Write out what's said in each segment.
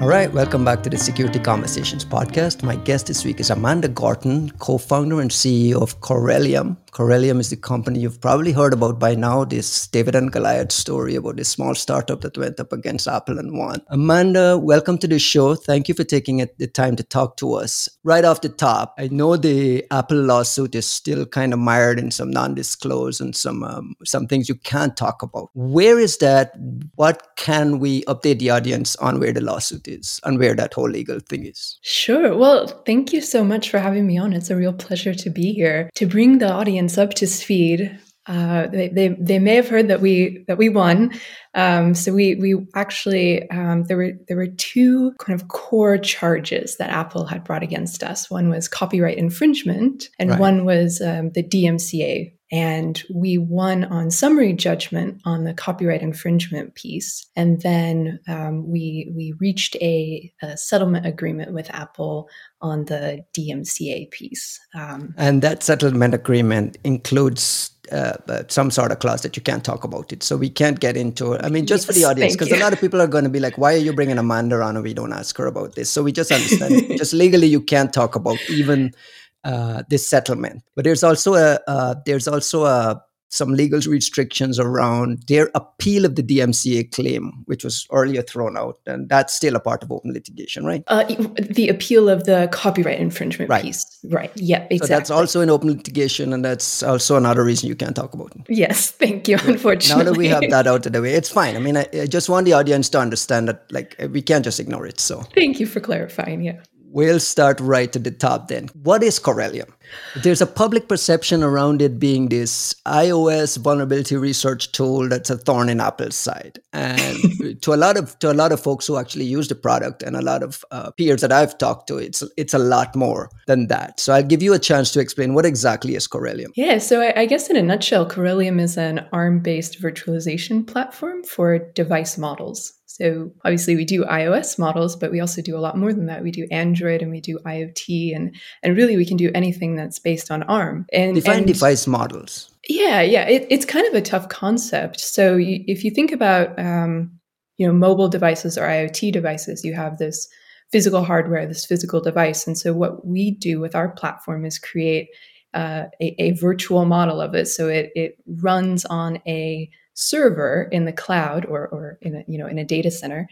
All right, welcome back to the Security Conversations podcast. My guest this week is Amanda Gorton, co founder and CEO of Corellium. Corellium is the company you've probably heard about by now this David and Goliath story about this small startup that went up against Apple and won. Amanda, welcome to the show. Thank you for taking the time to talk to us. Right off the top, I know the Apple lawsuit is still kind of mired in some non disclosed and some, um, some things you can't talk about. Where is that? What can we update the audience on where the lawsuit is and where that whole legal thing is. Sure. Well, thank you so much for having me on. It's a real pleasure to be here to bring the audience up to speed. Uh, they, they, they may have heard that we that we won. Um, so we we actually um, there were there were two kind of core charges that Apple had brought against us. One was copyright infringement, and right. one was um, the DMCA and we won on summary judgment on the copyright infringement piece. And then um, we, we reached a, a, settlement agreement with Apple on the DMCA piece. Um, and that settlement agreement includes uh, uh, some sort of clause that you can't talk about it. So we can't get into it. I mean, just yes, for the audience, because a lot of people are going to be like, why are you bringing Amanda on and we don't ask her about this? So we just understand, just legally, you can't talk about even uh, this settlement. But there's also a uh, there's also a some legal restrictions around their appeal of the DMCA claim, which was earlier thrown out, and that's still a part of open litigation, right? Uh, the appeal of the copyright infringement right. piece, right? Yeah, exactly. So that's also in open litigation, and that's also another reason you can't talk about it. Yes, thank you. Unfortunately, now that we have that out of the way, it's fine. I mean, I, I just want the audience to understand that, like, we can't just ignore it. So, thank you for clarifying. Yeah. We'll start right at the top then. What is Corellium? There's a public perception around it being this iOS vulnerability research tool that's a thorn in Apple's side. And to a lot of to a lot of folks who actually use the product and a lot of uh, peers that I've talked to, it's it's a lot more than that. So I'll give you a chance to explain what exactly is Corellium. Yeah, so I, I guess in a nutshell, Corellium is an ARM-based virtualization platform for device models. So obviously we do iOS models, but we also do a lot more than that. We do Android and we do IoT and and really we can do anything that's based on ARM. And define and, device models. Yeah, yeah, it, it's kind of a tough concept. So you, if you think about um, you know mobile devices or IoT devices, you have this physical hardware, this physical device, and so what we do with our platform is create uh, a, a virtual model of it. So it it runs on a server in the cloud or, or in a, you know in a data center.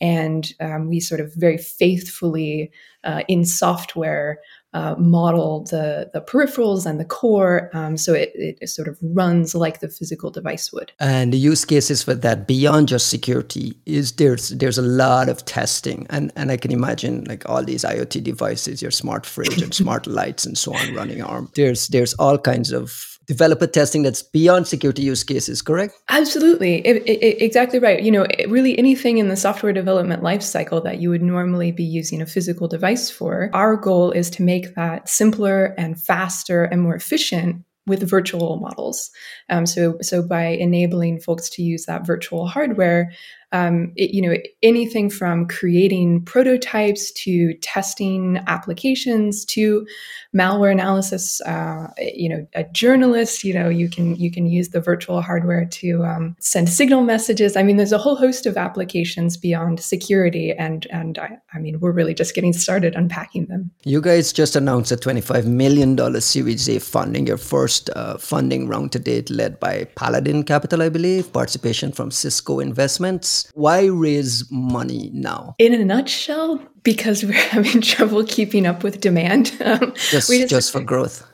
And um, we sort of very faithfully uh, in software uh, model the the peripherals and the core um, so it, it sort of runs like the physical device would. And the use cases for that beyond just security is there's there's a lot of testing. And and i can imagine like all these iot devices your smart fridge and smart lights and so on running arm. There's there's all kinds of developer testing that's beyond security use cases, correct? Absolutely. It, it, exactly right. You know, really anything in the software development lifecycle that you would normally be using a physical device for, our goal is to make that simpler and faster and more efficient with virtual models. Um, so, so by enabling folks to use that virtual hardware, um, it, you know, anything from creating prototypes to testing applications to malware analysis. Uh, you know, a journalist, you know, you can you can use the virtual hardware to um, send signal messages. I mean, there's a whole host of applications beyond security, and and I, I mean, we're really just getting started unpacking them. You guys just announced a 25 million dollar Series A funding, your first uh, funding round to date, led by Paladin Capital, I believe, participation from Cisco Investments why raise money now? In a nutshell, because we're having trouble keeping up with demand. Um, just, just, just for growth.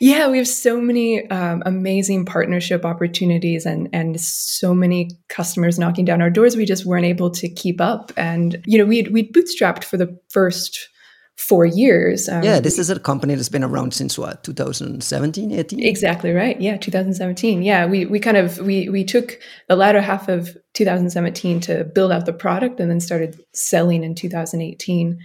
Yeah, we have so many um, amazing partnership opportunities and and so many customers knocking down our doors. We just weren't able to keep up, and you know we we bootstrapped for the first four years. Um, yeah, this is a company that's been around since what 2017, 18. Exactly right. Yeah, 2017. Yeah, we we kind of we we took the latter half of 2017 to build out the product, and then started selling in 2018.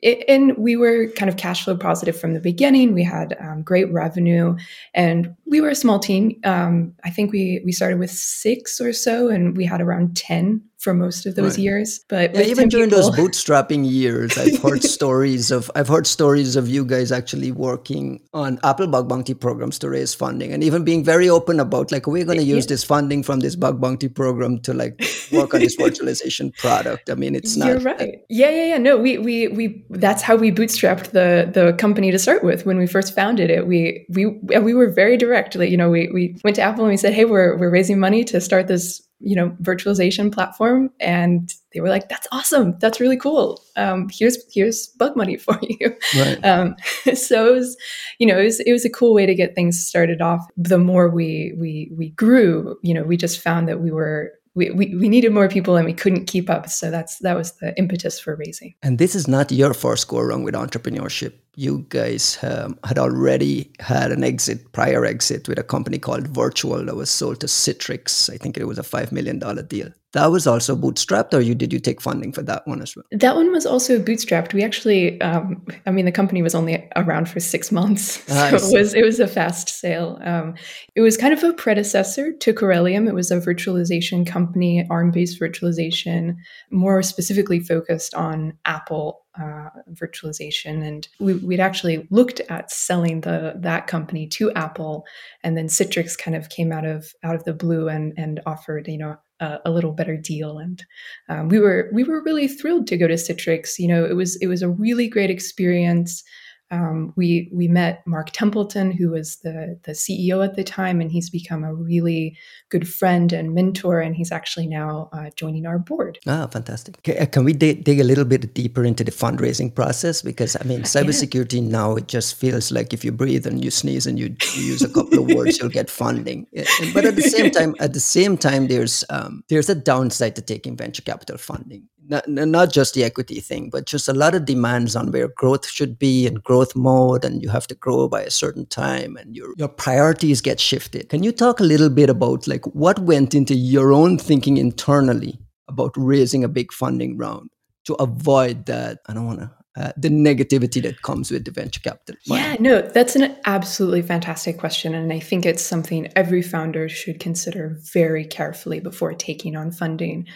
It, and we were kind of cash flow positive from the beginning. We had um, great revenue, and we were a small team. Um, I think we we started with six or so, and we had around ten for most of those right. years. But yeah, even during people, those bootstrapping years, I've heard stories of I've heard stories of you guys actually working on Apple bug bounty programs to raise funding, and even being very open about like we're going to use yeah. this funding from this bug bounty program to like work on this virtualization product. I mean, it's not. You're right. yeah, yeah, yeah. No, we we we. That's how we bootstrapped the the company to start with when we first founded it. We we we were very direct. Like, you know, we we went to Apple and we said, hey, we're we're raising money to start this you know virtualization platform and they were like that's awesome that's really cool um, here's here's bug money for you right. um, so it was you know it was, it was a cool way to get things started off the more we we we grew you know we just found that we were we, we, needed more people and we couldn't keep up. So that's that was the impetus for raising. And this is not your first go around with entrepreneurship. You guys um, had already had an exit, prior exit with a company called Virtual that was sold to Citrix. I think it was a $5 million deal that was also bootstrapped or you did you take funding for that one as well? That one was also bootstrapped. We actually um, i mean the company was only around for six months. So it was it was a fast sale. Um, it was kind of a predecessor to corellium. It was a virtualization company arm-based virtualization more specifically focused on apple uh, virtualization, and we, would actually looked at selling the that company to Apple, and then Citrix kind of came out of out of the blue and and offered you know a, a little better deal, and um, we were we were really thrilled to go to Citrix. You know, it was it was a really great experience. Um, we we met Mark Templeton, who was the the CEO at the time, and he's become a really good friend and mentor. And he's actually now uh, joining our board. Ah, fantastic! Uh, can we dig, dig, a little bit deeper into the fundraising process? Because I mean, cybersecurity yeah. now it just feels like if you breathe and you sneeze and you, you use a couple of words, you'll get funding. But at the same time, at the same time, there's um, there's a downside to taking venture capital funding not, not just the equity thing, but just a lot of demands on where growth should be and growth mode, and you have to grow by a certain time, and your your priorities get shifted. Can you talk a little bit about like what went into your own thinking internally about raising a big funding round to avoid that? I don't want to uh, the negativity that comes with the venture capital? Yeah, no, that's an absolutely fantastic question. And I think it's something every founder should consider very carefully before taking on funding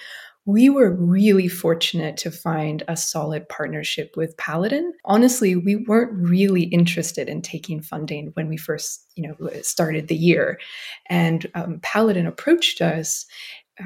we were really fortunate to find a solid partnership with Paladin. Honestly, we weren't really interested in taking funding when we first, you know, started the year, and um, Paladin approached us.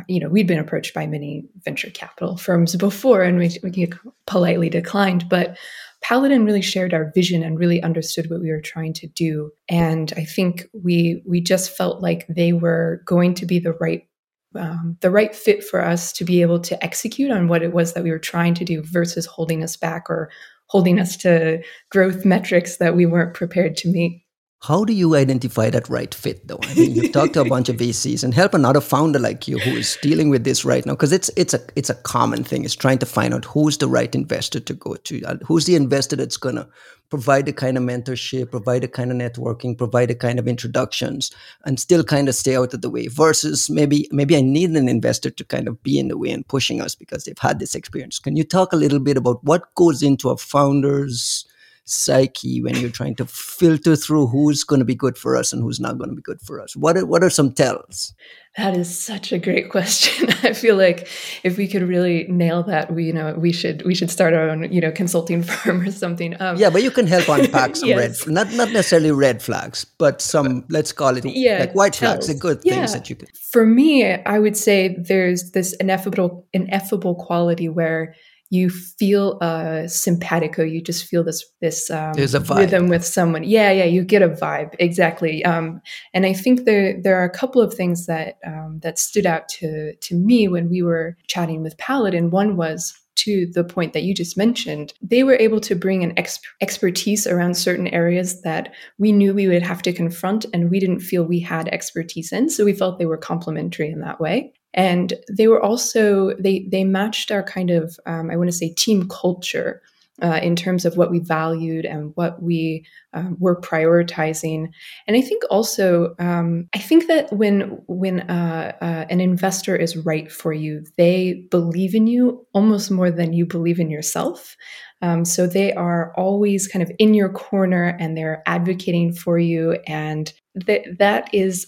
You know, we'd been approached by many venture capital firms before, and we, we politely declined. But Paladin really shared our vision and really understood what we were trying to do. And I think we we just felt like they were going to be the right um, the right fit for us to be able to execute on what it was that we were trying to do versus holding us back or holding us to growth metrics that we weren't prepared to meet. How do you identify that right fit, though? I mean, you've talked to a bunch of VCs and help another founder like you who is dealing with this right now, because it's it's a it's a common thing. Is trying to find out who's the right investor to go to, uh, who's the investor that's gonna provide the kind of mentorship, provide the kind of networking, provide the kind of introductions, and still kind of stay out of the way. Versus maybe maybe I need an investor to kind of be in the way and pushing us because they've had this experience. Can you talk a little bit about what goes into a founder's psyche when you're trying to filter through who's going to be good for us and who's not going to be good for us? What are, what are some tells? That is such a great question. I feel like if we could really nail that, we you know we should we should start our own you know consulting firm or something. Um, yeah, but you can help unpack some yes. red, not not necessarily red flags, but some let's call it yeah, like white tells. flags, the good yeah. things that you can. For me, I would say there's this ineffable ineffable quality where you feel uh simpatico you just feel this this um, there's a rhythm with someone. Yeah yeah you get a vibe. Exactly. Um and i think there there are a couple of things that um that stood out to to me when we were chatting with paladin. And one was to the point that you just mentioned, they were able to bring an ex- expertise around certain areas that we knew we would have to confront and we didn't feel we had expertise in. So we felt they were complementary in that way and they were also they they matched our kind of um, i want to say team culture uh, in terms of what we valued and what we um, were prioritizing. And i think also um, i think that when when uh, uh, an investor is right for you they believe in you almost more than you believe in yourself. Um, so they are always kind of in your corner and they're advocating for you and that that is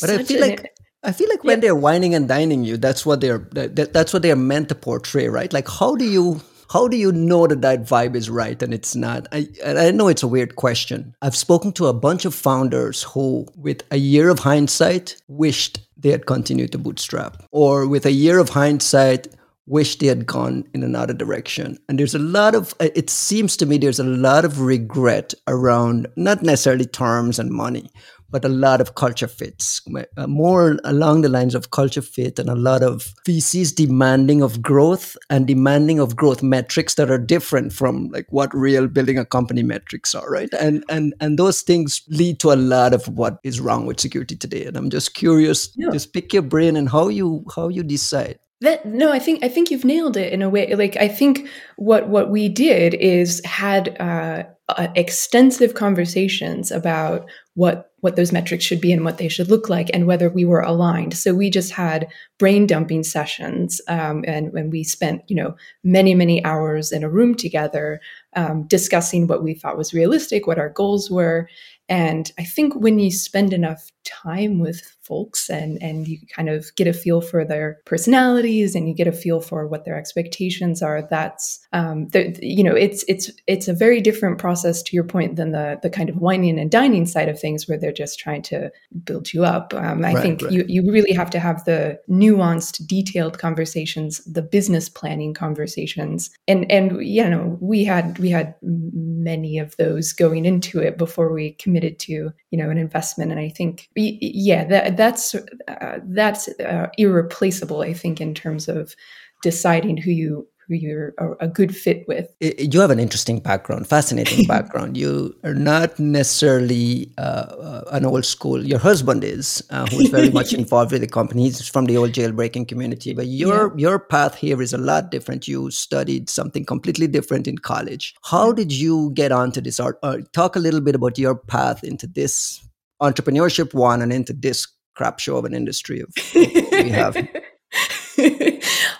but I feel like I feel like when yeah. they're wining and dining you, that's what they're that, that's what they're meant to portray, right? Like how do you how do you know that that vibe is right and it's not? I I know it's a weird question. I've spoken to a bunch of founders who, with a year of hindsight, wished they had continued to bootstrap, or with a year of hindsight, wish they had gone in another direction. And there's a lot of, uh, it seems to me, there's a lot of regret around not necessarily terms and money, but a lot of culture fits, uh, more along the lines of culture fit and a lot of VCs demanding of growth and demanding of growth metrics that are different from like what real building a company metrics are, right? And and and those things lead to a lot of what is wrong with security today. And I'm just curious, yeah. just pick your brain and how you how you decide. That no, I think I think you've nailed it in a way. Like I think what what we did is had uh, uh, extensive conversations about what what those metrics should be and what they should look like and whether we were aligned. So we just had brain dumping sessions um, and when we spent you know many many hours in a room together um, discussing what we thought was realistic what our goals were. And I think when you spend enough time with folks and and you kind of get a feel for their personalities and you get a feel for what their expectations are, that's um, the, you know it's it's it's a very different process to your point than the the kind of wining and dining side of things where they're just trying to build you up. Um, I right, think right. you you really have to have the nuanced, detailed conversations, the business planning conversations, and and you know we had we had many of those going into it before we committed to you know an investment and i think yeah that that's uh, that's uh, irreplaceable i think in terms of deciding who you who you're a, good fit with. You have an interesting background, fascinating background. You are not necessarily uh, uh, an old school. Your husband is, uh, who is very much involved with the company. He's from the old jailbreaking community. But your yeah. your path here is a lot different. You studied something completely different in college. How did you get onto this art? Uh, talk a little bit about your path into this entrepreneurship one and into this crap show of an industry of, we have.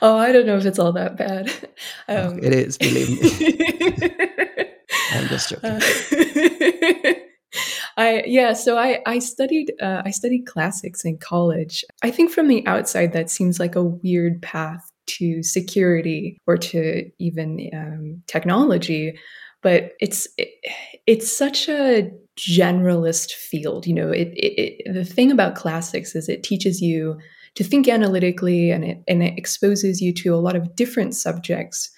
oh, I don't know if it's all that bad. Oh, um, it is, believe me. I'm just joking. Uh, I yeah, so I I studied uh, I studied classics in college. I think from the outside that seems like a weird path to security or to even um, technology, but it's it, it's such a generalist field. You know, it, it, it the thing about classics is it teaches you to think analytically and it, and it exposes you to a lot of different subjects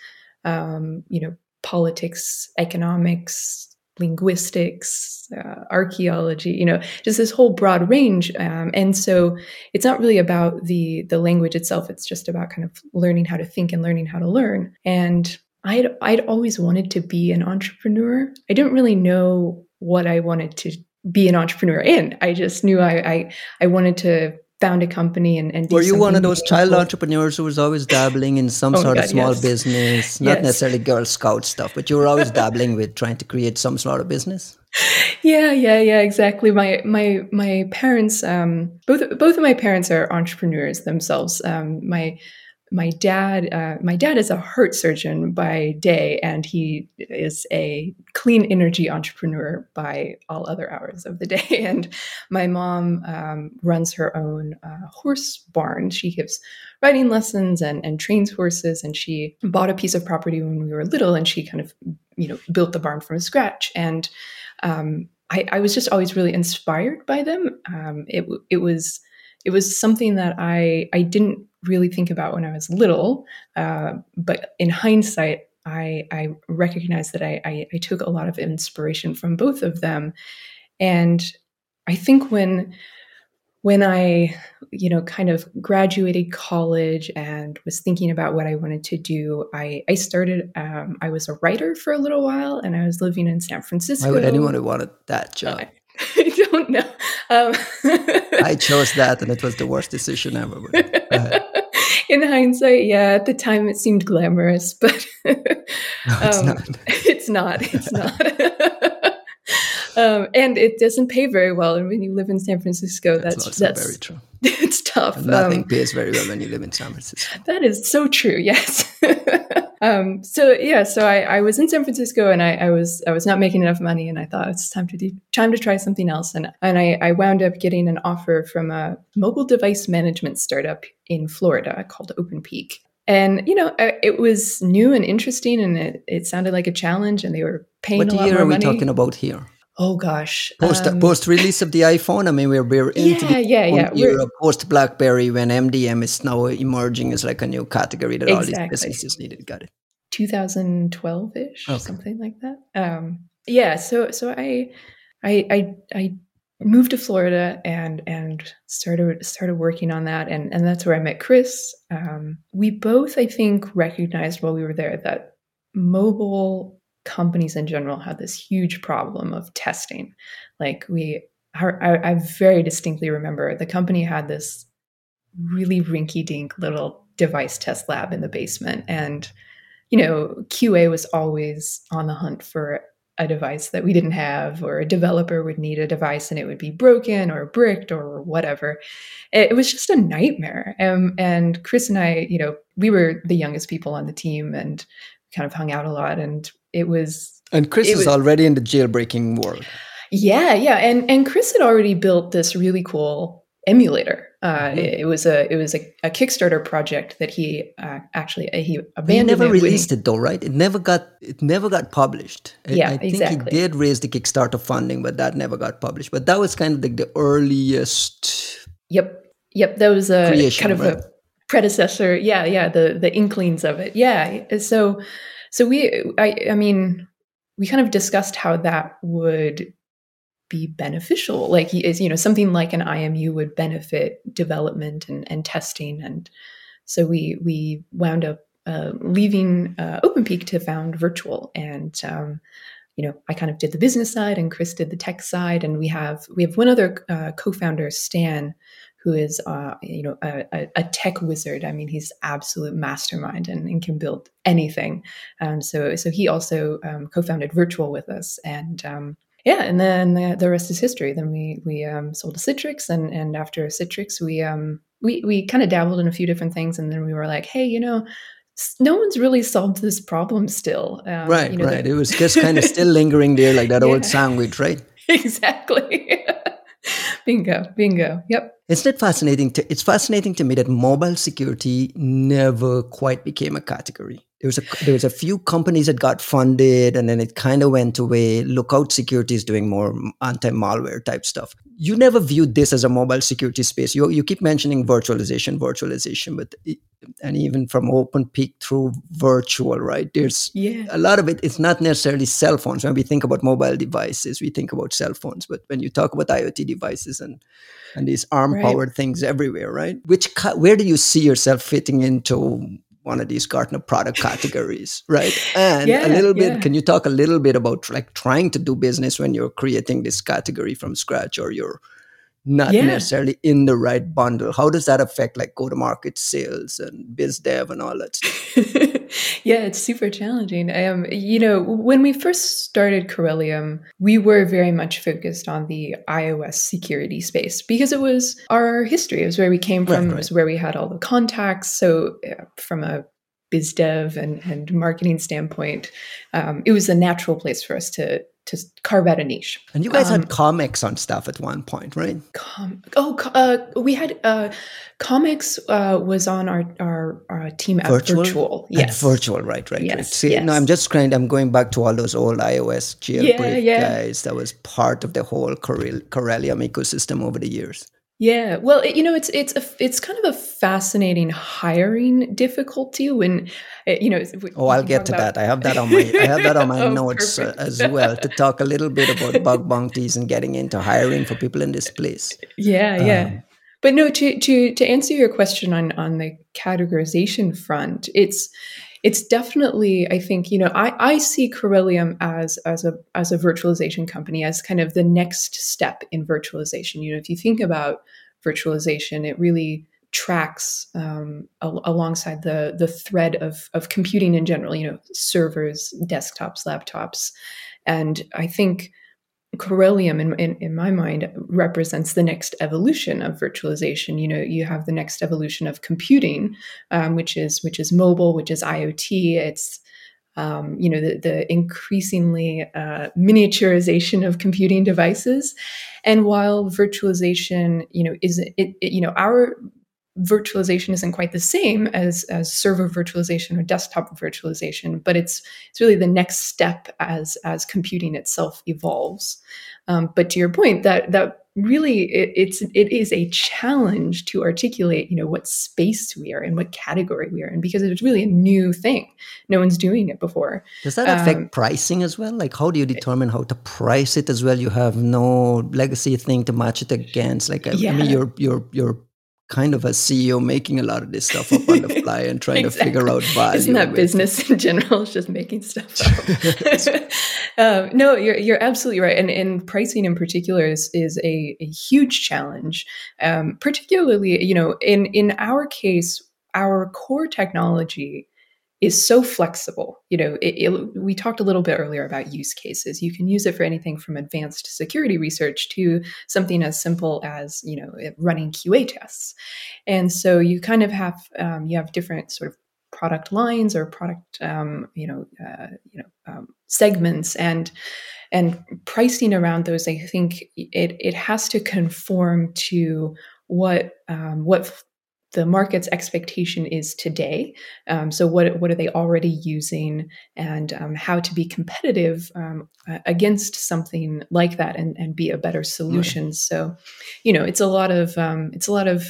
um, you know politics economics linguistics uh, archaeology you know just this whole broad range um, and so it's not really about the the language itself it's just about kind of learning how to think and learning how to learn and I'd, I'd always wanted to be an entrepreneur. I didn't really know what I wanted to be an entrepreneur in. I just knew I, I, I wanted to found a company and, and were you one of those child entrepreneurs who was always dabbling in some oh sort God, of small yes. business not yes. necessarily girl scout stuff but you were always dabbling with trying to create some sort of business yeah yeah yeah exactly my my my parents um both both of my parents are entrepreneurs themselves um my my dad uh, my dad is a heart surgeon by day and he is a clean energy entrepreneur by all other hours of the day. And my mom um, runs her own uh, horse barn. She gives riding lessons and, and trains horses and she bought a piece of property when we were little and she kind of you know built the barn from scratch. And um, I, I, was just always really inspired by them. Um, it, it was it was something that I I didn't really think about when I was little, uh, but in hindsight, I I recognized that I, I I took a lot of inspiration from both of them, and I think when when I, you know, kind of graduated college and was thinking about what I wanted to do, I, I started, um, I was a writer for a little while and I was living in San Francisco. Why would anyone have wanted that job? I don't know. Um, I chose that, and it was the worst decision ever. In hindsight, yeah, at the time it seemed glamorous, but no, it's, um, not. it's not. It's not. Um, and it doesn't pay very well. And when you live in San Francisco, that's that's, that's very true. It's tough. And nothing um, pays very well when you live in San Francisco. That is so true. Yes. Um, so yeah, so I, I was in San Francisco and I, I, was I was not making enough money, and I thought it's time to do time to try something else, and and I, I wound up getting an offer from a mobile device management startup in Florida called OpenPeak. And you know, it was new and interesting, and it, it sounded like a challenge, and they were paying. What a lot year are we money. talking about here? Oh gosh, Post um, post release of the iPhone. I mean, we're we're into yeah, the yeah, yeah. of post BlackBerry when MDM is now emerging as like a new category that all these businesses needed. Got it. 2012 ish, Okay. something like that. Um, yeah, so so I, I I I moved to Florida and and started started working on that, and and that's where I met Chris. Um, we both, I think, recognized while we were there that mobile companies in general had this huge problem of testing. Like we, I, I very distinctly remember the company had this really rinky-dink little device test lab in the basement, and you know, QA was always on the hunt for a device that we didn't have, or a developer would need a device and it would be broken or bricked or whatever. It, was just a nightmare. Um, and Chris and I, you know, we were the youngest people on the team and kind of hung out a lot. And it was, And Chris is was- already in the jailbreaking world. yeah, yeah. And and Chris had already built this really cool emulator. Uh, Mhm. it, it was a it was a, a Kickstarter project that he uh, actually uh, he He never it released it though, right? It never got it never got published. I- Yeah, I think exactly. he did raise the Kickstarter funding, but that never got published. But that was kind of like the earliest Yep. Yep. That was a Creation, kind of right? a predecessor. Yeah. Yeah. The, the inklings of it. Yeah. So, so we, I, I mean, we kind of discussed how that would be beneficial. Like, is, you know, something like an IMU would benefit development and, and testing. And so we, we wound up uh, leaving uh, OpenPeak to found Virtual. And, um, you know, I kind of did the business side, and Chris did the tech side, and we have we have one other uh, co-founder, Stan, who is uh, you know a, a, tech wizard. I mean, he's absolute mastermind and, and can build anything. Um, so so he also um, co-founded Virtual with us, and um, yeah, and then the, the rest is history. Then we we um, sold to Citrix, and and after Citrix, we um we we kind of dabbled in a few different things, and then we were like, hey, you know. No one's really solved this problem still. Um, right, you know, right. the- It was just kind of still lingering there, like that old sandwich, right? exactly. bingo, bingo. Yep. Isn't it fascinating? To, it's fascinating to me that mobile security never quite became a category. There was a there was a few companies that got funded, and then it kind of went away. Lookout Security is doing more anti malware type stuff. You never viewed this as a mobile security space. You you keep mentioning virtualization, virtualization, but it, and even from OpenPeak through virtual, right? There's Yeah. a lot of it it's not necessarily cell phones when we think about mobile devices we think about cell phones but when you talk about iot devices and and these arm powered things everywhere right which where do you see yourself fitting into one of these gartner product categories right and Yeah, a little bit yeah. can you talk a little bit about like trying to do business when you're creating this category from scratch or you're not Yeah. necessarily in the right bundle how does that affect like go to market sales and biz dev and all that stuff yeah, it's super challenging. Um, you know, when we first started Corellium, we were very much focused on the iOS security space because it was our history. It was where we came Right, from. It was where we had all the contacts. So, uh, from a biz dev and, and marketing standpoint, um, it was a natural place for us to to carve out a niche. and you guys Um, had comex on stuff at one point right Com- oh, uh, we had uh, comex uh, was on our our, our team at Virtual? virtual. At Yes, virtual, right, right, right. Yes, no. I'm just kind. I'm going back to all those old iOS jailbreak yeah. guys. That was part of the whole Corel- Corellium ecosystem over the years. Yeah, well, it, you know, it's it's a, it's kind of a fascinating hiring difficulty when, uh, you know. Oh, I'll get to about- that. I have that on my. I have that on my Oh, notes uh, as well to talk a little bit about bug bounties and getting into hiring for people in this place. Yeah, yeah. Um, but no, to to to answer your question on on the categorization front, it's it's definitely I think you know I I see Corellium as as a as a virtualization company as kind of the next step in virtualization. You know, if you think about virtualization, it really tracks um, al- alongside the the thread of of computing in general. You know, servers, desktops, laptops, and I think Corellium, in, in, in, my mind, represents the next evolution of virtualization. You know, you have the next evolution of computing, um, which is which is mobile, which is IoT. It's um, you know the, the increasingly uh, miniaturization of computing devices, and while virtualization, you know, is it, it you know our virtualization isn't quite the same as, as server virtualization or desktop virtualization, but it's it's really the next step as as computing itself evolves. Um, but to your point, that that really it, it's it is a challenge to articulate, you know, what space we are in, what category we are in, because it's really a new thing. No one's doing it before. Does that affect um, pricing as well? Like, how do you determine how to price it as well? You have no legacy thing to match it against. Like, yeah. I mean, your your your kind of a CEO making a lot of this stuff up on the fly and trying exactly. to figure out value. Isn't that business in general? It's just making stuff up. um, no, you're you're absolutely right, and and pricing in particular is is a, a huge challenge. Um, particularly, you know, in in our case, our core technology is so flexible. You know, it, it, we talked a little bit earlier about use cases. You can use it for anything from advanced security research to something as simple as you know running QA tests. And so you kind of have um, you have different sort of product lines or product um, you know uh, you know um, segments and and pricing around those. I think it it has to conform to what um, what the market's expectation is today. Um, so, what what are they already using, and um, how to be competitive um, against something like that, and and be a better solution. Right. So, you know, it's a lot of um, it's a lot of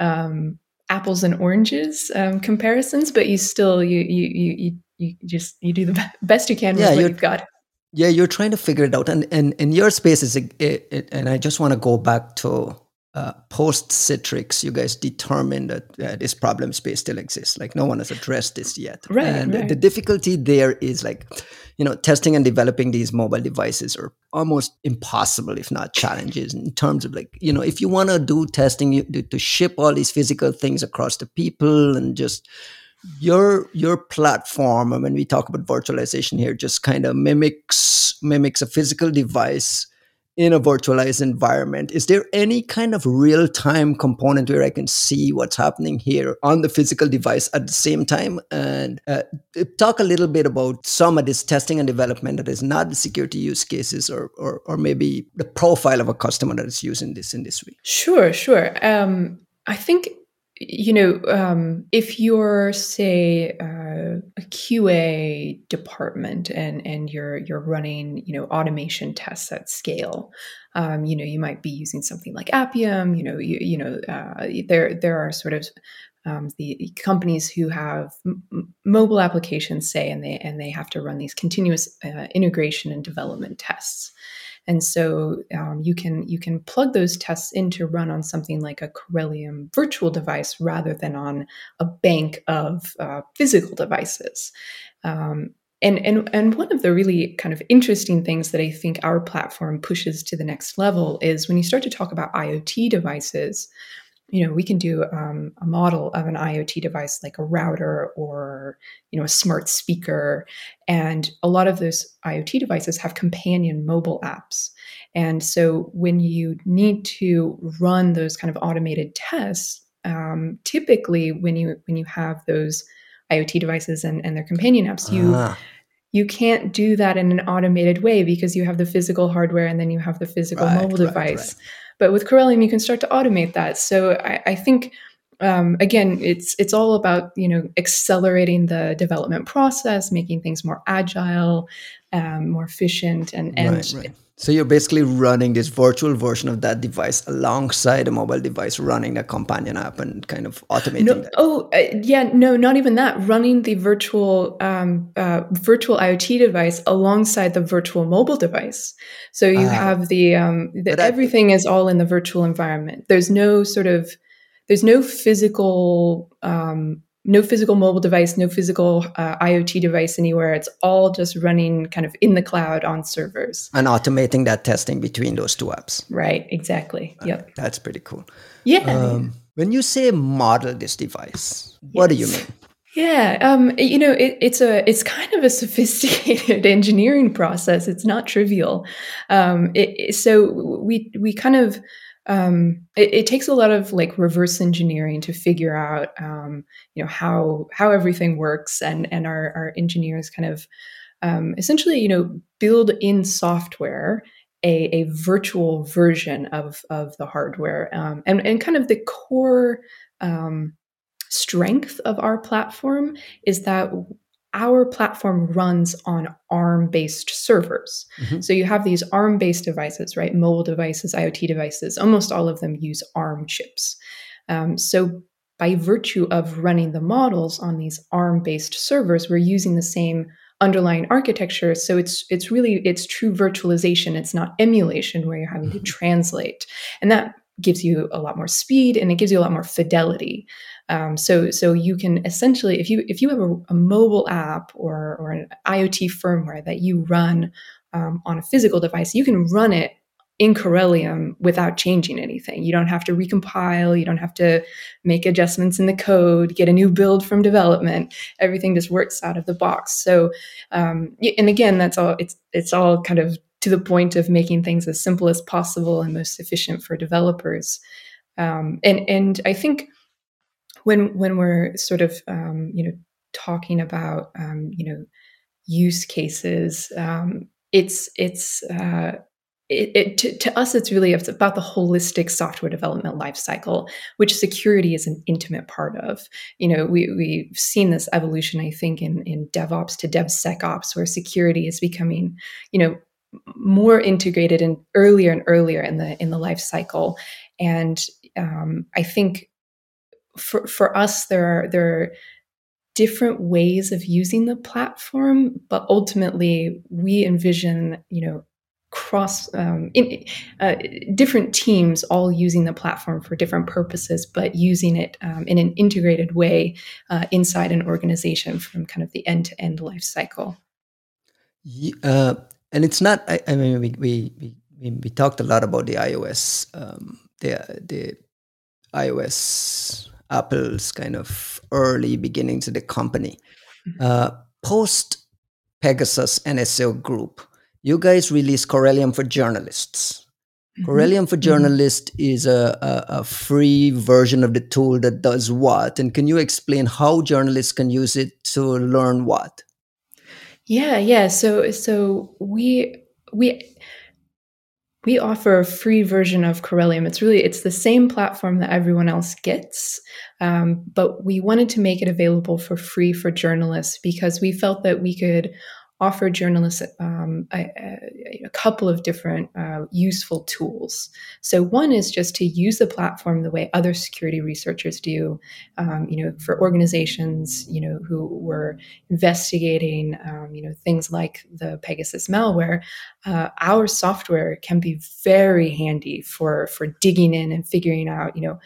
um, apples and oranges um, comparisons, but you still you you you you just you do the best you can with yeah, what you've got. Yeah, you're trying to figure it out, and and and your space is, it, it, and I just want to go back to uh, post Citrix, you guys determined that uh, this problem space still exists. Like no one has addressed this yet. Right, and right. the difficulty there is like, you know, testing and developing these mobile devices are almost impossible, if not challenges, in terms of like, you know, if you want to do testing, you to ship all these physical things across the people and just your your platform. And when we talk about virtualization here, just kind of mimics mimics a physical device in a virtualized environment. Is there any kind of real time component where I can see what's happening here on the physical device at the same time? And uh, talk a little bit about some of this testing and development that is not the security use cases or, or, or maybe the profile of a customer that is using this in this way. Sure, sure. Um, I think you know, um, if you're say uh, a QA department and and you're you're running you know automation tests at scale, um, you know you might be using something like Appium. You know, you you know uh, there there are sort of um, the companies who have m- mobile applications say and they and they have to run these continuous uh, integration and development tests and so um, you can you can plug those tests in to run on something like a Corellium virtual device rather than on a bank of uh, physical devices. Um, and, and, and one of the really kind of interesting things that I think our platform pushes to the next level is when you start to talk about IoT devices, you know we can do um, a model of an iot device like a router or you know a smart speaker. And a lot of those iot devices have companion mobile apps. And so when you need to run those kind of automated tests um, typically when you when you have those iot devices and, and their companion apps you uh-huh. you can't do that in an automated way because you have the physical hardware and then you have the physical right, mobile device right, right but with Corellium, you can start to automate that. So I, I think um, again, it's it's all about you know accelerating the development process, making things more agile, um, more efficient, and and right, right. So you're basically running this virtual version of that device alongside a mobile device, running a companion app and kind of automating no, that. Oh, uh, yeah, no, not even that. Running the virtual um, uh, virtual IoT device alongside the virtual mobile device. So you uh, have the, um, the everything is all in the virtual environment. There's no sort of there's no physical um, no physical mobile device, no physical uh, IoT device anywhere. It's all just running kind of in the cloud on servers. And automating that testing between those two apps. Right, exactly. Uh, yep. That's pretty cool. Yeah. Um, when you say model this device, yes. what do you mean? Yeah, um, you know, it, it's a it's kind of a sophisticated engineering process. It's not trivial. Um, it, so we we kind of um, it, it, takes a lot of like reverse engineering to figure out um, you know how how everything works, and and our our engineers kind of um, essentially you know build in software a, a virtual version of of the hardware, um, and and kind of the core um, strength of our platform is that our platform runs on ARM based servers. Mm-hmm. So you have these ARM based devices, right? Mobile devices, IoT devices, almost all of them use ARM chips. Um, so by virtue of running the models on these ARM based servers, we're using the same underlying architecture so it's it's really it's true virtualization it's not emulation where you're having mm-hmm. to translate and that gives you a lot more speed and it gives you a lot more fidelity um, so so you can essentially if you if you have a, a, mobile app or or an IoT firmware that you run um, on a physical device, you can run it in Corellium without changing anything. You don't have to recompile, you don't have to make adjustments in the code, get a new build from development. Everything just works out of the box. So, um, and again, that's all. It's it's all kind of to the point of making things as simple as possible and most efficient for developers. Um, and and I think when when we're sort of um, you know talking about um, you know use cases, um, it's it's uh, it, it, to, to, us it's really about the holistic software development lifecycle which security is an intimate part of. You know we, we've seen this evolution i think in, in devops to devsecops where security is becoming you know more integrated and earlier and earlier in the in the life cycle. And um, i think for for us there are there are different ways of using the platform but ultimately we envision you know cross um, in, uh, different teams all using the platform for different purposes but using it um, in an integrated way uh, inside an organization from kind of the end-to-end life cycle. Uh, and it's not i, I mean we, we, we we talked a lot about the ios um, the the ios Apple's kind of early beginnings of the company. Uh, Post Pegasus NSO Group, you guys released Corellium for Journalists. Mm-hmm. Corellium for mm-hmm. Journalists mm-hmm. is a, a, a, free version of the tool that does what? And can you explain how journalists can use it to learn what? Yeah, yeah. So so we we we offer a free version of Corellium. It's really it's the same platform that everyone else gets, um, but we wanted to make it available for free for journalists because we felt that we could offer journalists um, a, a, couple of different uh, useful tools. So one is just to use the platform the way other security researchers do. Um, you know, for organizations, you know, who were investigating, um, you know, things like the Pegasus malware, uh, our software can be very handy for for digging in and figuring out, you know,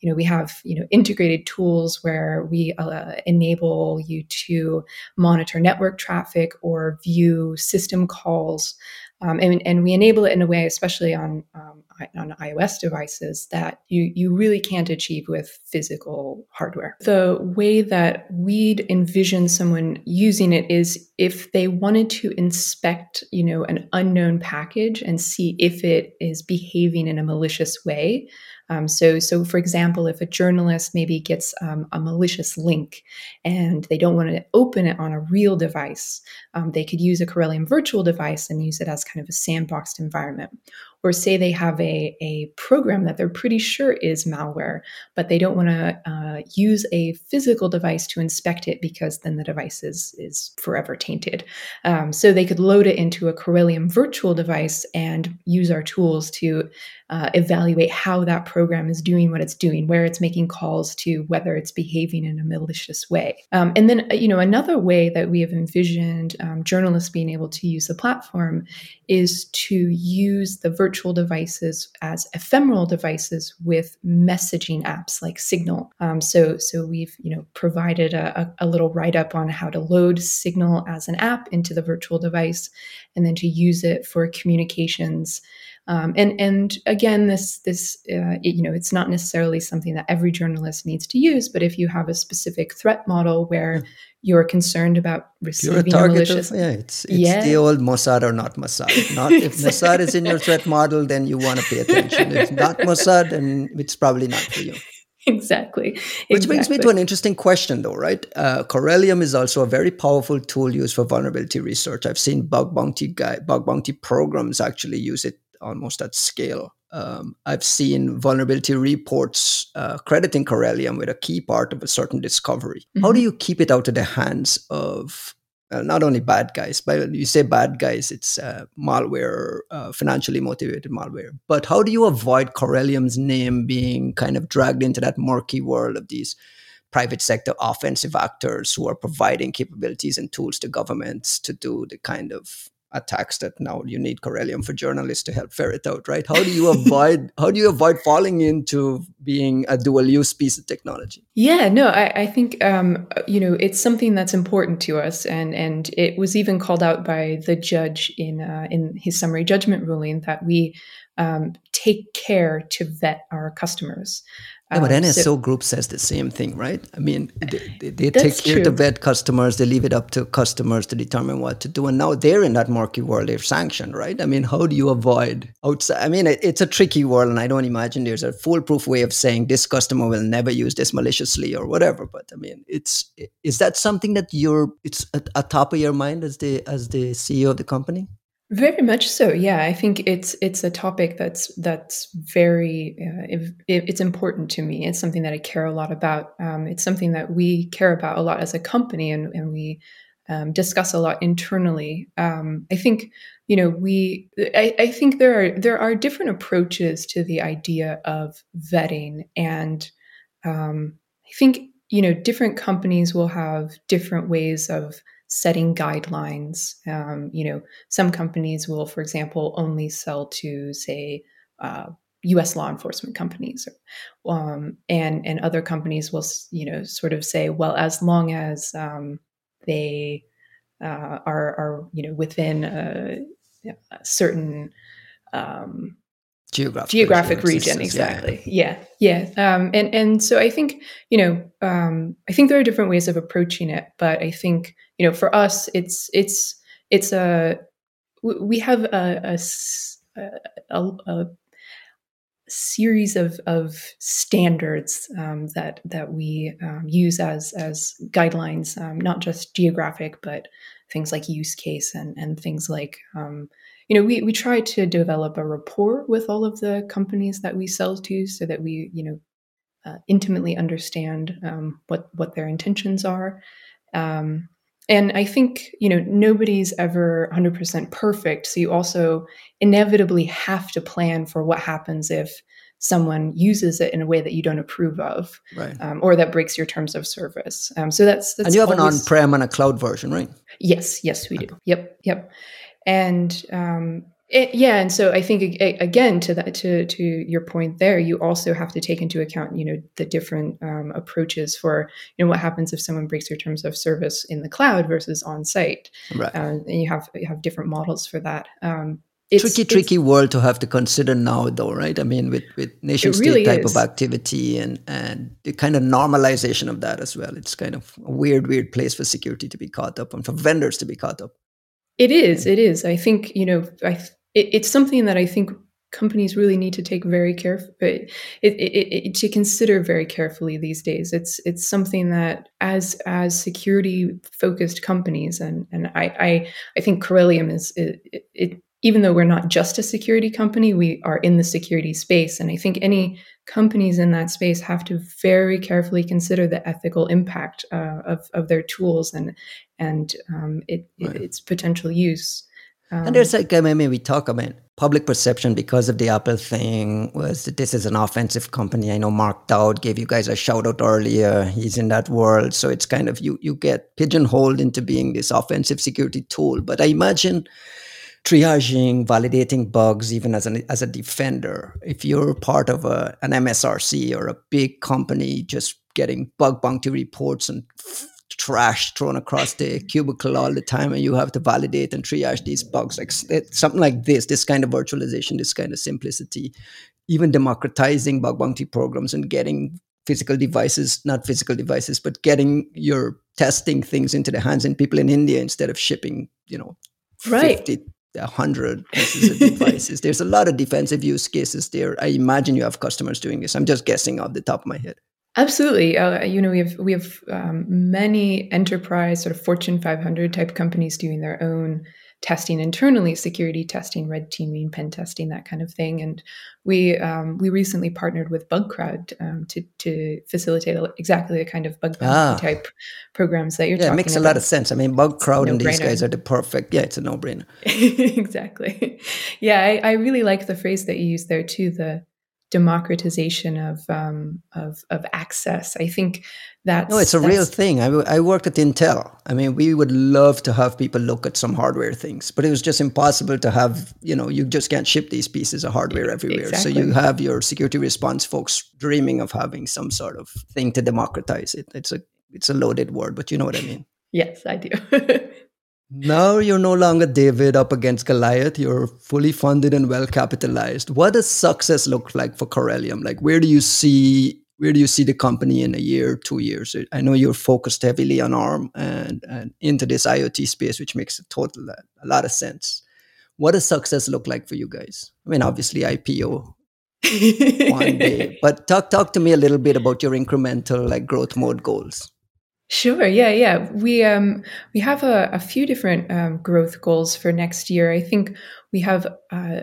you know, we have you know integrated tools where we uh, enable you to monitor network traffic or view system calls, um, and, and we enable it in a way, especially on um, on iOS devices, that you you really can't achieve with physical hardware. The way that we'd envision someone using it is if they wanted to inspect, you know, an unknown package and see if it is behaving in a malicious way um, so, so for example, if a journalist maybe gets um, a malicious link and they don't want to open it on a real device, um, they could use a Corellium virtual device and use it as kind of a sandboxed environment or say they have a, a program that they're pretty sure is malware, but they don't want to uh, use a physical device to inspect it because then the device is, is forever tainted. Um, so they could load it into a Corellium virtual device and use our tools to uh, evaluate how that program is doing what it's doing, where it's making calls to, whether it's behaving in a malicious way. Um, and then, you know, another way that we have envisioned um, journalists being able to use the platform is to use the virtual devices as ephemeral devices with messaging apps like Signal. Um, so, so we've you know provided a, a little write up on how to load Signal as an app into the virtual device, and then to use it for communications Um, and and again, this this uh, you know it's not necessarily something that every journalist needs to use, but if you have a specific threat model where you're concerned about receiving a, malicious, of, yeah, it's it's yeah. the old Mossad or not Mossad. Not if Mossad is in your threat model, then you want to pay attention. If not Mossad, then it's probably not for you. exactly. Which brings me to an interesting question, though, right? Uh, Corellium is also a very powerful tool used for vulnerability research. I've seen bug bounty guy, bug bounty programs actually use it almost at scale. Um, I've seen vulnerability reports uh, crediting Corellium with a key part of a certain discovery. Mm-hmm. How do you keep it out of the hands of uh, not only bad guys, but you say bad guys, it's uh, malware, uh, financially motivated malware. But how do you avoid Corellium's name being kind of dragged into that murky world of these private sector offensive actors who are providing capabilities and tools to governments to do the kind of attacks that now you need Corellium for journalists to help ferret out, right? How do you avoid how do you avoid falling into being a dual use piece of technology? Yeah, no, I, I think um, you know it's something that's important to us, and and it was even called out by the judge in uh, in his summary judgment ruling that we um, take care to vet our customers. Yeah, but um, NSO so, Group says the same thing, right? I mean, they, they take care to vet customers, they leave it up to customers to determine what to do. And now they're in that murky world, they're sanctioned, right? I mean, how do you avoid outside? I mean, it, it's a tricky world, and I don't imagine there's a foolproof way of saying this customer will never use this maliciously or whatever. But I mean, it's is that something that you're it's at, at top of your mind as the as the CEO of the company? Very much so. Yeah, I think it's it's a topic that's that's very uh, it, it's important to me. It's something that I care a lot about. Um, it's something that we care about a lot as a company, and and we um, discuss a lot internally. Um, I think you know we I, I, think there are there are different approaches to the idea of vetting, and um, I think you know different companies will have different ways of setting guidelines. Um, you know, some companies will, for example, only sell to, say, uh, U.S. law enforcement companies, um, and and other companies will, you know, sort of say, well, as long as um, they uh, are are you know within a, a certain um, geographic geographic region exactly yeah yeah, yeah. Um, and and so i think you know um, i think there are different ways of approaching it but i think you know for us it's it's it's a we have a a, a, a series of of standards um, that that we um, use as as guidelines um, not just geographic but things like use case and and things like um, you know, we, we try to develop a rapport with all of the companies that we sell to so that we, you know, uh, intimately understand um, what, what their intentions are. Um, and I think, you know, nobody's ever 100% perfect. So you also inevitably have to plan for what happens if someone uses it in a way that you don't approve of, right. um, or that breaks your terms of service. Um, so that's, that's and you have always, an on-prem and a cloud version, right? Yes, yes, we do. Yep, yep and um, it, yeah, and so I think again to that to to your point there, you also have to take into account you know the different um, approaches for you know what happens if someone breaks their terms of service in the cloud versus on site, right? Uh, and you have you have different models for that. Um, it's, tricky, it's, tricky world to have to consider now, though, right? I mean, with with nation state really type is. of activity and and the kind of normalization of that as well. It's kind of a weird, weird place for security to be caught up and for vendors to be caught up. It is. It is. I think you know. I it, it's something that I think companies really need to take very careful uh, it, it, it, to consider very carefully these days. It's it's something that as as security focused companies and and I I, I think Corellium is it, even though we're not just a security company, we are in the security space. And I think any companies in that space have to very carefully consider the ethical impact uh, of, of their tools and and um, it, right. its potential use. Um, and there's like I mean, we talk about public perception because of the Apple thing was that this is an offensive company. I know Mark Dowd gave you guys a shout out earlier. He's in that world, so it's kind of you you get pigeonholed into being this offensive security tool. But I imagine triaging, validating bugs, even as an as a defender. If you're part of a, an MSRC or a big company, just getting bug bounty reports and trash thrown across the cubicle all the time and you have to validate and triage these bugs like something like this this kind of virtualization this kind of simplicity even democratizing bug bounty programs and getting physical devices not physical devices but getting your testing things into the hands of people in india instead of shipping you know right 50 100 pieces of devices there's a lot of defensive use cases there. I imagine you have customers doing this. I'm just guessing off the top of my head. Absolutely. Uh, you know, we have we have um, many enterprise sort of Fortune 500 type companies doing their own testing internally, security testing, red teaming, pen testing, that kind of thing. And we um, we recently partnered with BugCrowd um, to to facilitate exactly the kind of bug ah. type programs that you're yeah, talking about. Yeah, it makes a lot of sense. I mean, BugCrowd and these guys are the perfect. Yeah, it's a no brainer. exactly. Yeah, I, I really like the phrase that you used there too. The democratization of um, of of access. I think that no, it's a real thing. I, I worked at Intel. I mean, we would love to have people look at some hardware things, but it was just impossible to have. You know, you just can't ship these pieces of hardware everywhere. Exactly. So you have your security response folks dreaming of having some sort of thing to democratize it. It's a it's a loaded word, but you know what I mean. Yes, I do. Now you're no longer David up against Goliath. You're fully funded and well capitalized. What does success look like for Corellium? Like, where do you see where do you see the company in a year, two years? I know you're focused heavily on ARM and, and into this IoT space, which makes a total a lot of sense. What does success look like for you guys? I mean, obviously IPO one day, but talk talk to me a little bit about your incremental like growth mode goals. Sure. Yeah. Yeah. We um we have a, a few different um, growth goals for next year. I think we have uh,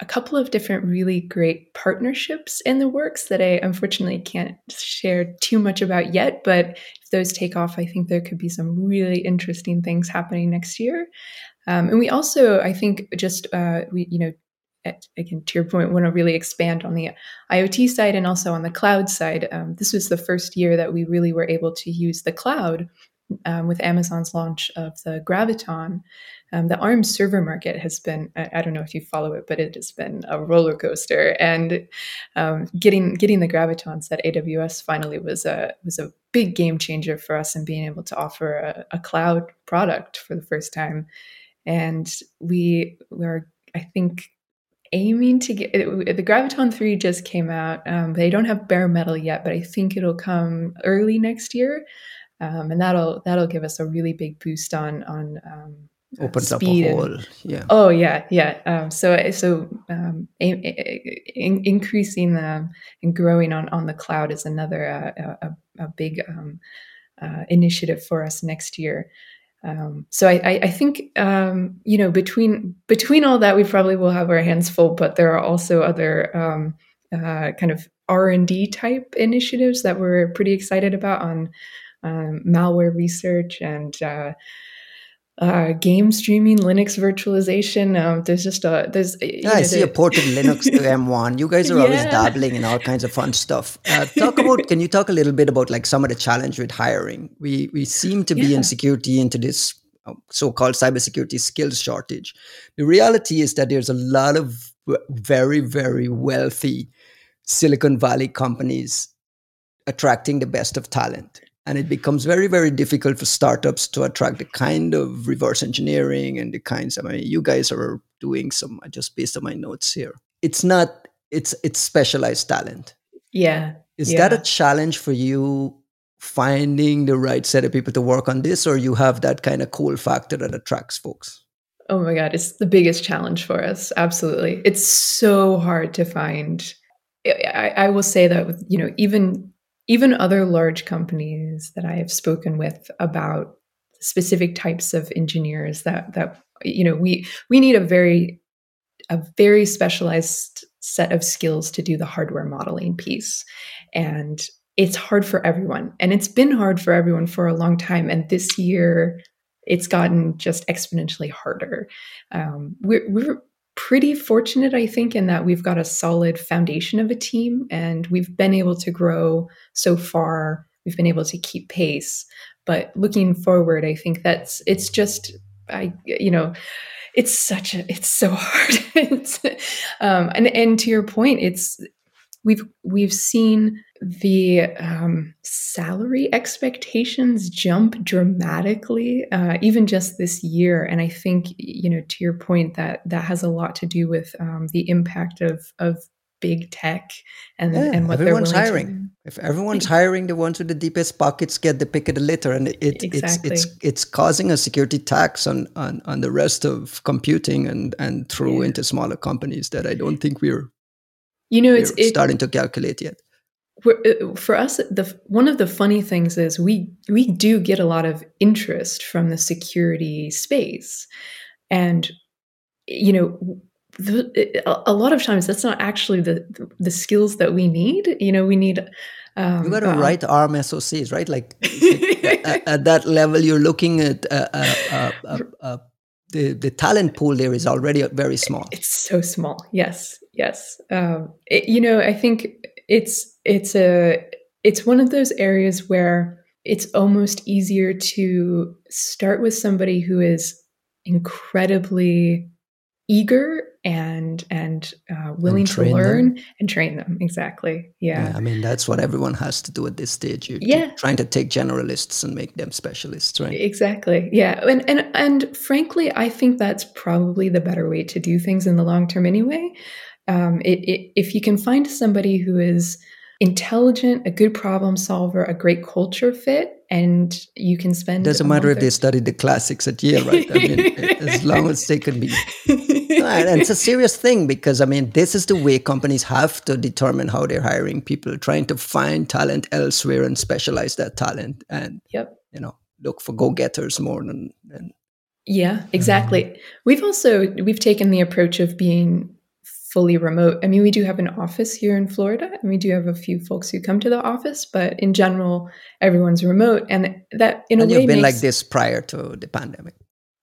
a couple of different really great partnerships in the works that I unfortunately can't share too much about yet. But if those take off, I think there could be some really interesting things happening next year. Um, and we also, I think, just uh, we you know again to your point want to really expand on the iot side and also on the cloud side. Um, this was the first year that we really were able to use the cloud um, with amazon's launch of the graviton. Um, the arm server market has been I, I, don't know if you follow it but it has been a roller coaster. And um, getting getting the gravitons at aws finally was a was a big game changer for us in being able to offer a, a cloud product for the first time. And we were i think aiming to get the Graviton 3 just came out. Um, they don't have bare metal yet, but I think it'll come early next year. Um, and that'll that'll give us a really big boost on on um, opens speed up a whole yeah oh yeah yeah um, so so um, in, in, increasing the and growing on on the cloud is another uh, a, a, big um, uh, initiative for us next year um, so I, I think um, you know between between all that we probably will have our hands full, but there are also other um, uh, kind of R and D type initiatives that we're pretty excited about on um, malware research and uh, uh, game streaming, Linux virtualization. Um, there's just a there's. Yeah, know, I see a port of Linux to M1. You guys are yeah. always dabbling in all kinds of fun stuff. Uh, talk about. can you talk a little bit about like some of the challenge with hiring? We we seem to be yeah. in security into this uh, so-called cybersecurity skills shortage. The reality is that there's a lot of very very wealthy Silicon Valley companies attracting the best of talent and it becomes very very difficult for startups to attract the kind of reverse engineering and the kinds i mean you guys are doing some just based on my notes here. It's not it's it's specialized talent. Yeah. Is yeah. that a challenge for you finding the right set of people to work on this or you have that kind of cool factor that attracts folks? Oh my god it's the biggest challenge for us. Absolutely. It's so hard to find I, I will say that with you know even even other large companies that I have spoken with about specific types of engineers that that you know we we need a very a very specialized set of skills to do the hardware modeling piece. And it's hard for everyone. And it's been hard for everyone for a long time. And this year it's gotten just exponentially harder. Um, we're, we're pretty fortunate, I think, in that we've got a solid foundation of a team and we've been able to grow so far. We've been able to keep pace. But looking forward, I think that's it's just I you know it's such a it's so hard it's, um, and and to your point it's we've we've seen the um, salary expectations jump dramatically, uh, even just this year. And I think you know, to your point, that that has a lot to do with um, the impact of of big tech and, yeah, and what everyone's they're hiring. If everyone's hiring, the ones with the deepest pockets get the pick of the litter, and it, exactly. it's it's it's causing a security tax on, on on the rest of computing and and through yeah. into smaller companies that I don't think we're you know it's starting to calculate yet. Uh, for us, the one of the funny things is we we do get a lot of interest from the security space, and you know the, a lot of times that's not actually the the skills that we need. You know, we need. Um, you got to uh, write ARM SOCs, right? Like, at, at, that level, you're looking at uh, uh, uh, the the talent pool there is already very small. It's so small. Yes, yes. Um, it, you know, I think it's it's a it's one of those areas where it's almost easier to start with somebody who is incredibly eager and and uh, willing and to learn them. and train them. Exactly. Yeah. yeah. i mean that's what everyone has to do at this stage. You're yeah. trying to take generalists and make them specialists right? Exactly. Yeah. And and and frankly i think that's probably the better way to do things in the long term anyway. Um, it, it, if you can find somebody who is intelligent, a good problem solver, a great culture fit, and you can spend. Doesn't matter if they studied the classics at Yale, right? I mean, as long as they can be. and it's a serious thing because I mean, this is the way companies have to determine how they're hiring people, trying to find talent elsewhere and specialize that talent, and yep. you know, look for go-getters more than. than yeah, exactly. Um, we've also we've taken the approach of being fully remote. I mean, we do have an office here in Florida, and we do have a few folks who come to the office, but in general, everyone's remote, and that in and a way you've been makes, like this prior to the pandemic.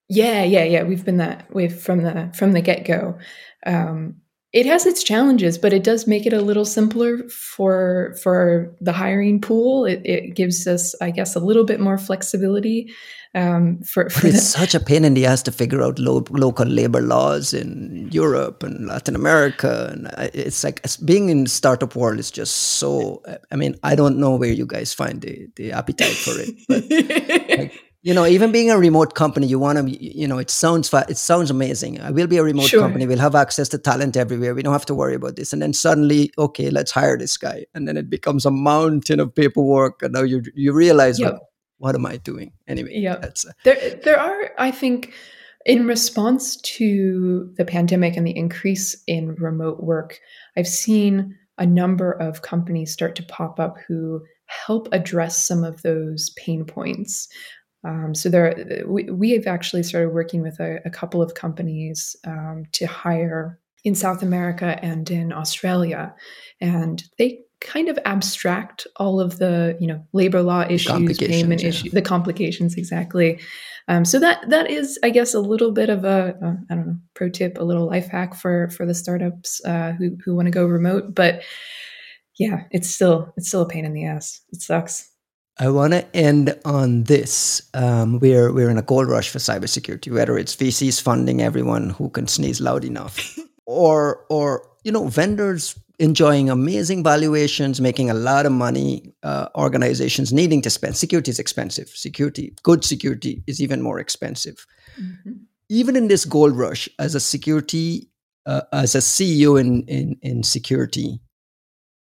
Yeah, yeah, yeah. We've been that way from the from the get go. Um, it has its challenges, but it does make it a little simpler for for the hiring pool. It, it gives us, I guess, a little bit more flexibility um, for, for it's such a pain in the ass to figure out lo- local labor laws in Europe and Latin America, and it's like being in the startup world is just so. I mean, I don't know where you guys find the the appetite for it, but. like, you know, even being a remote company, you want to, you know, it sounds it sounds amazing. I will be a remote sure. company. We'll have access to talent everywhere. We don't have to worry about this. And then suddenly, okay, let's hire this guy, and then it becomes a mountain of paperwork. And now you you realize, yep what am I doing anyway? Yeah, that's uh, there. There are, I think, in response to the pandemic and the increase in remote work, I've seen a number of companies start to pop up who help address some of those pain points. Um, so there, we, we have actually started working with a, a couple of companies um, to hire in South America and in Australia, and they kind of abstract all of the you know labor law issues payment yeah. issues the complications exactly. Um, so that that is i guess a little bit of a uh, I don't know pro tip a little life hack for for the startups uh, who, who want to go remote but yeah it's still it's still a pain in the ass. It sucks I want to end on this. Um, we're we're in a gold rush for cybersecurity, whether it's VCs funding everyone who can sneeze loud enough, or or you know vendors enjoying amazing valuations, making a lot of money, uh, organizations needing to spend. Security is expensive. Security, good security, is even more expensive. Mm-hmm. Even in this gold rush, as a security, uh, as a CEO in, in in security,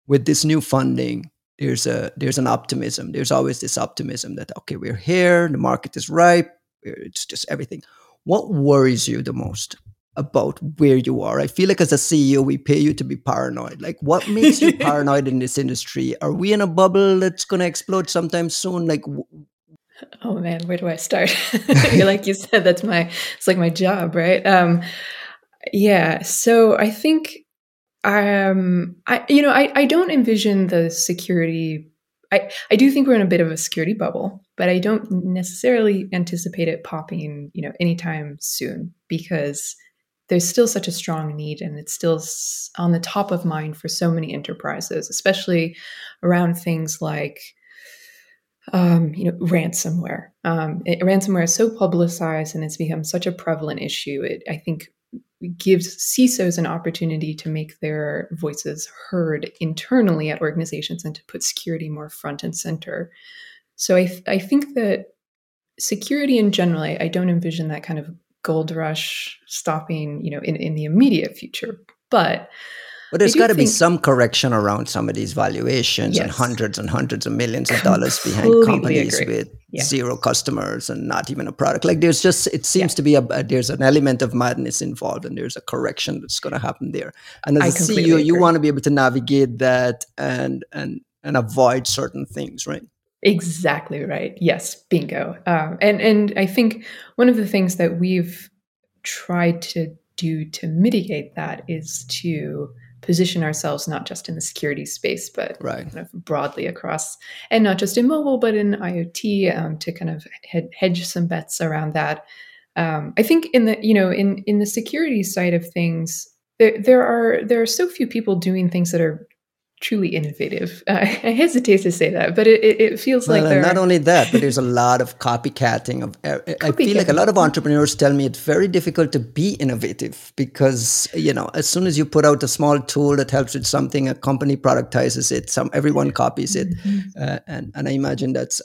with this new funding, there's a there's an optimism. There's always this optimism that okay, we're here, the market is ripe, it's just everything. What worries you the most? about where you are. I feel like as a CEO, we pay you to be paranoid. Like, what makes you paranoid in this industry? Are we in a bubble that's going to explode sometime soon? Like, oh man, where do I start? like you said, that's my it's like my job, right? Um, yeah. So I think, um, I you know, I I don't envision the security. I, I do think we're in a bit of a security bubble, but I don't necessarily anticipate it popping, you know, anytime soon because there's still such a strong need and it's still on the top of mind for so many enterprises especially around things like um, you know ransomware um, it, ransomware is so publicized and it's become such a prevalent issue it, i think gives CISOs an opportunity to make their voices heard internally at organizations and to put security more front and center. So I, th- I think that security in general, I, I, don't envision that kind of gold rush stopping, you know, in, in the immediate future. But but there's got to be some correction around some of these valuations yes. and hundreds and hundreds of millions of dollars behind companies agree. with yeah. zero customers and not even a product. Like there's just it seems yeah. to be a, a, there's an element of madness involved and there's a correction that's going to happen there. And as I a CEO, agree. you want to be able to navigate that and and and avoid certain things, right? Exactly right. Yes, bingo. Um, and and I think one of the things that we've tried to do to mitigate that is to position ourselves not just in the security space, but right. kind of broadly across, and not just in mobile, but in IoT um, to kind of hedge some bets around that. Um, I think in the you know in in the security side of things, there, there are there are so few people doing things that are truly innovative. Uh, I hesitate to say that, but it, it, feels well, like not are... only that, but there's a lot of copycatting of. Uh, I feel like a lot of entrepreneurs tell me it's very difficult to be innovative because you know as soon as you put out a small tool that helps with something, a company productizes it, some everyone copies it, mm-hmm. uh, and and I imagine that's.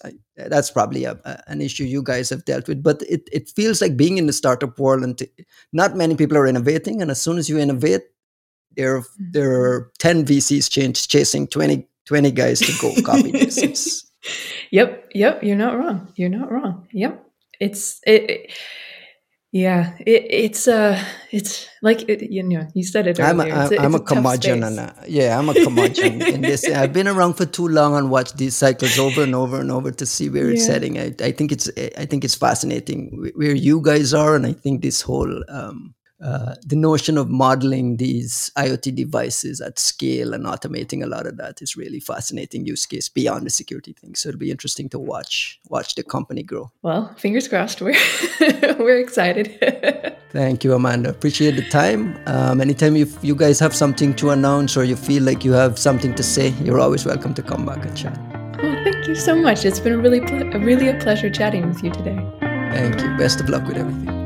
that's probably a, a, an issue you guys have dealt with, but it, it feels like being in the startup world and t- not many people are innovating. And as soon as you innovate, there there are 10 VCs ch- chasing 20, 20 guys to go copy this. yep, yep, you're not wrong. You're not wrong. Yep. It's it, it yeah, it, it's uh, it's like it, you know, you said it. Earlier. I'm a, I'm, a, I'm a, a curmudgeon, and uh, yeah, I'm a curmudgeon in this. I've been around for too long and watched these cycles over and over and over to see where yeah. it's heading. I, I think it's I think it's fascinating where you guys are, and I think this whole um, uh, the notion of modeling these IoT devices at scale and automating a lot of that is really fascinating use case beyond the security thing. So it'll be interesting to watch watch the company grow. Well, fingers crossed. We're we're excited. Thank you, Amanda. Appreciate the time. Um, anytime you you guys have something to announce or you feel like you have something to say, you're always welcome to come back and chat. Oh, thank you so much. It's been really, really a pleasure chatting with you today. Thank you. Best of luck with everything.